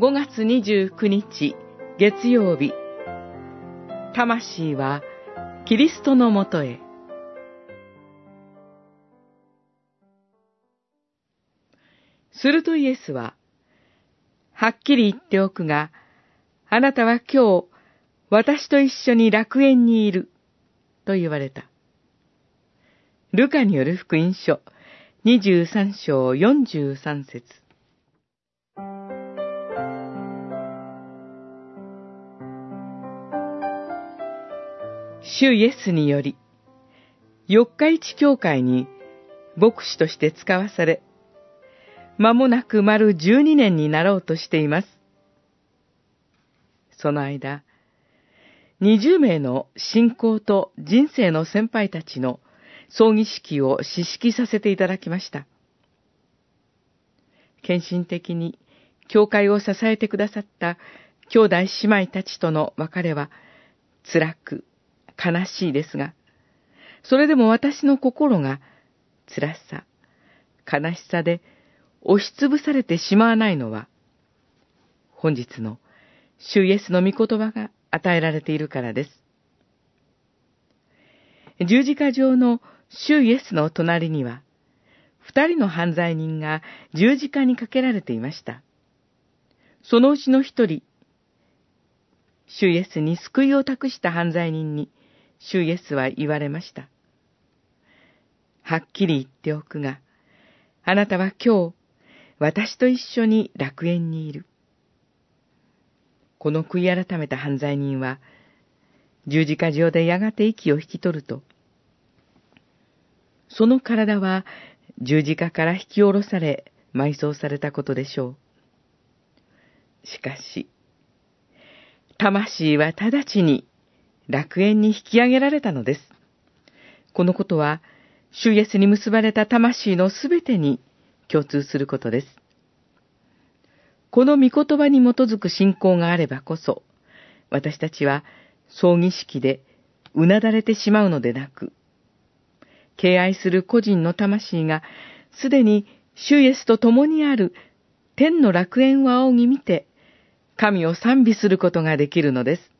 5月29日月曜日。魂はキリストのもとへ。するとイエスははっきり言っておくがあなたは今日私と一緒に楽園にいると言われた。ルカによる福音書23章43節。主イエスにより、四日市教会に牧師として使わされ、間もなく丸十二年になろうとしています。その間、二十名の信仰と人生の先輩たちの葬儀式を指揮させていただきました。献身的に教会を支えてくださった兄弟姉妹たちとの別れは辛く悲しいですが、それでも私の心が辛さ、悲しさで押しつぶされてしまわないのは、本日の主イエスの御言葉が与えられているからです。十字架上の主イエスの隣には、二人の犯罪人が十字架にかけられていました。そのうちの一人、主イエスに救いを託した犯罪人に、主イエスは言われました。はっきり言っておくが、あなたは今日、私と一緒に楽園にいる。この悔い改めた犯罪人は、十字架上でやがて息を引き取ると、その体は十字架から引き下ろされ、埋葬されたことでしょう。しかし、魂は直ちに楽園に引き上げられたのです。このことは、主イエスに結ばれた魂のすべてに共通することです。この御言葉に基づく信仰があればこそ、私たちは葬儀式でうなだれてしまうのでなく、敬愛する個人の魂がすでに主イエスと共にある天の楽園を仰ぎ見て、神を賛美することができるのです。